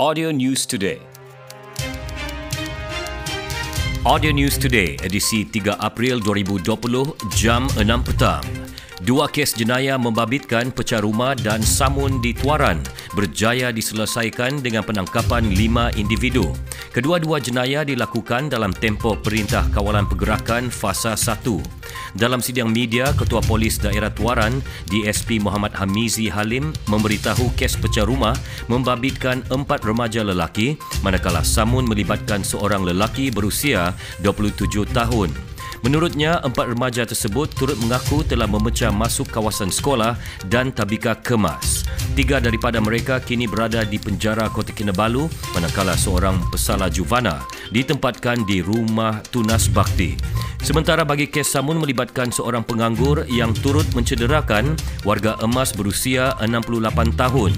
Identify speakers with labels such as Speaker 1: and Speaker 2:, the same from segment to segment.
Speaker 1: Audio News Today. Audio News Today, edisi 3 April 2020, jam 6 petang. Dua kes jenayah membabitkan pecah rumah dan samun di Tuaran berjaya diselesaikan dengan penangkapan lima individu. Kedua-dua jenayah dilakukan dalam tempoh Perintah Kawalan Pergerakan Fasa 1. Dalam sidang media, Ketua Polis Daerah Tuaran, DSP Muhammad Hamizi Halim memberitahu kes pecah rumah membabitkan empat remaja lelaki manakala samun melibatkan seorang lelaki berusia 27 tahun. Menurutnya, empat remaja tersebut turut mengaku telah memecah masuk kawasan sekolah dan tabika kemas. Tiga daripada mereka kini berada di penjara Kota Kinabalu manakala seorang pesalah juvana ditempatkan di rumah tunas bakti. Sementara bagi kes samun melibatkan seorang penganggur yang turut mencederakan warga emas berusia 68 tahun.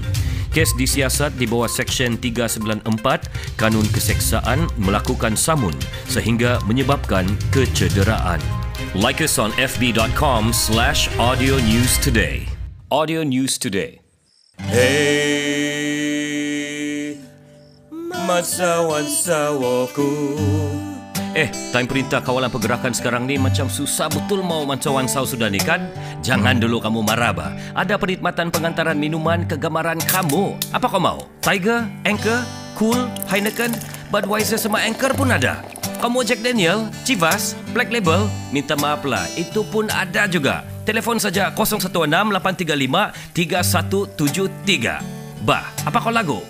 Speaker 1: Kes disiasat di bawah Seksyen 394 Kanun Keseksaan melakukan samun sehingga menyebabkan kecederaan. Like us on fb.com slash audio news today. Audio News Today.
Speaker 2: Hey, masawan sawaku.
Speaker 1: Eh, time perintah kawalan pergerakan sekarang ni macam susah betul mau mancawan sau sudah ni kan? Jangan dulu kamu marah bah. Ada perkhidmatan pengantaran minuman kegemaran kamu. Apa kau mau? Tiger, Anchor, Cool, Heineken, Budweiser sama Anchor pun ada. Kamu Jack Daniel, Chivas, Black Label, minta maaf lah. Itu pun ada juga. Telefon saja 016-835-3173. Bah, apa kau lagu?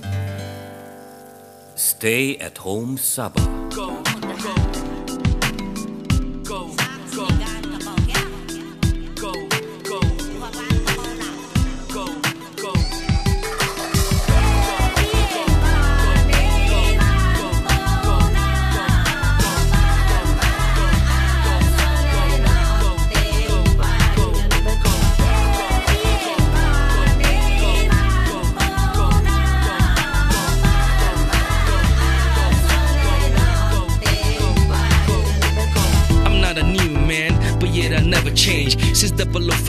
Speaker 1: Stay at home Sabah. Go.
Speaker 3: go.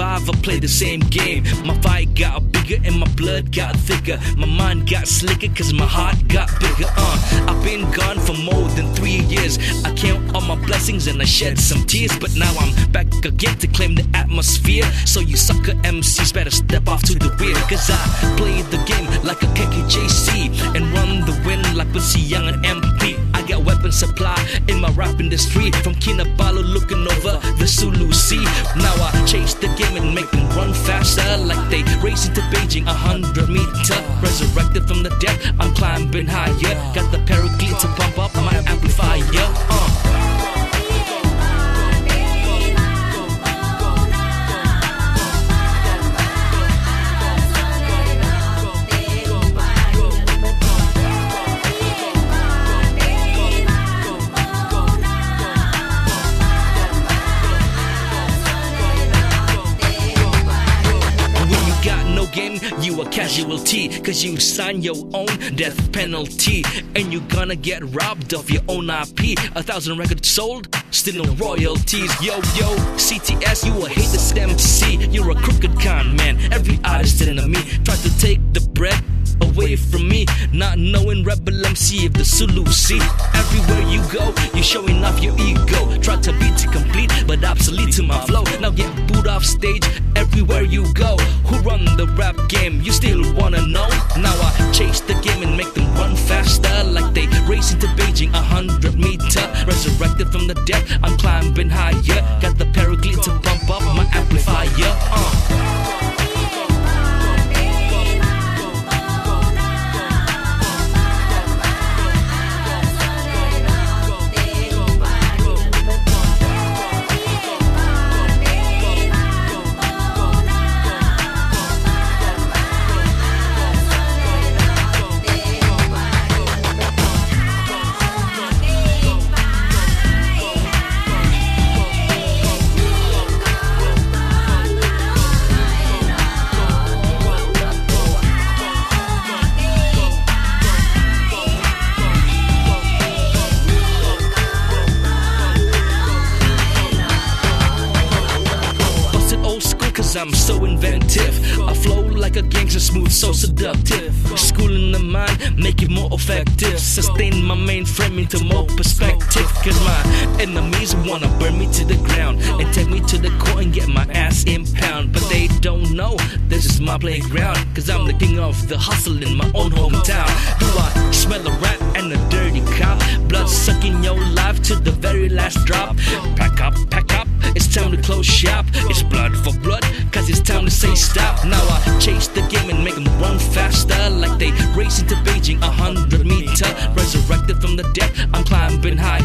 Speaker 3: 005, I play the same game. My fight got bigger and my blood got thicker. My mind got slicker cause my heart got bigger. Uh, I've been gone for more than three years. I count all my blessings and I shed some tears. But now I'm back again to claim the atmosphere. So you sucker MCs better step off to the rear. Cause I play the game like a KKJC and run the wind like Pussy Young and MP. I got weapon supply in my rap industry. From Kinabalu looking over the Sulu Sea. Now I chase the game and make them run faster like they racing to Beijing, a hundred meter. Resurrected from the dead, I'm climbing higher. Got the paraclete to pump up my amplifier. Uh. You a casualty Cause you sign your own death penalty And you gonna get robbed of your own IP A thousand records sold, still no royalties Yo, yo, CTS, you a haters MC You're a crooked con man, every artist enemy Try to take the bread away from me. Not knowing Rebel MC of the Sulu Sea. Everywhere you go, you're showing off your ego. Try to be too complete, but obsolete to my flow. Now get booed off stage everywhere you go. Who run the rap game? You still wanna know? Now I chase the game and make them inventive. I flow like a smooth, so seductive. Schooling the mind, make it more more effective. Sustain my mainframe into more perspective. Cause my enemies wanna burn me to the ground and take me to the court and get my ass impound. But they don't know this is my playground. Cause I'm the king of the hustle in my own hometown. Do I smell a rat and a dirty cop? Blood sucking your life to the very last drop. Pack up, pack up, it's time to close shop. It's blood for blood, cause it's time Racing to Beijing, a hundred meter. Resurrected from the dead, I'm climbing higher.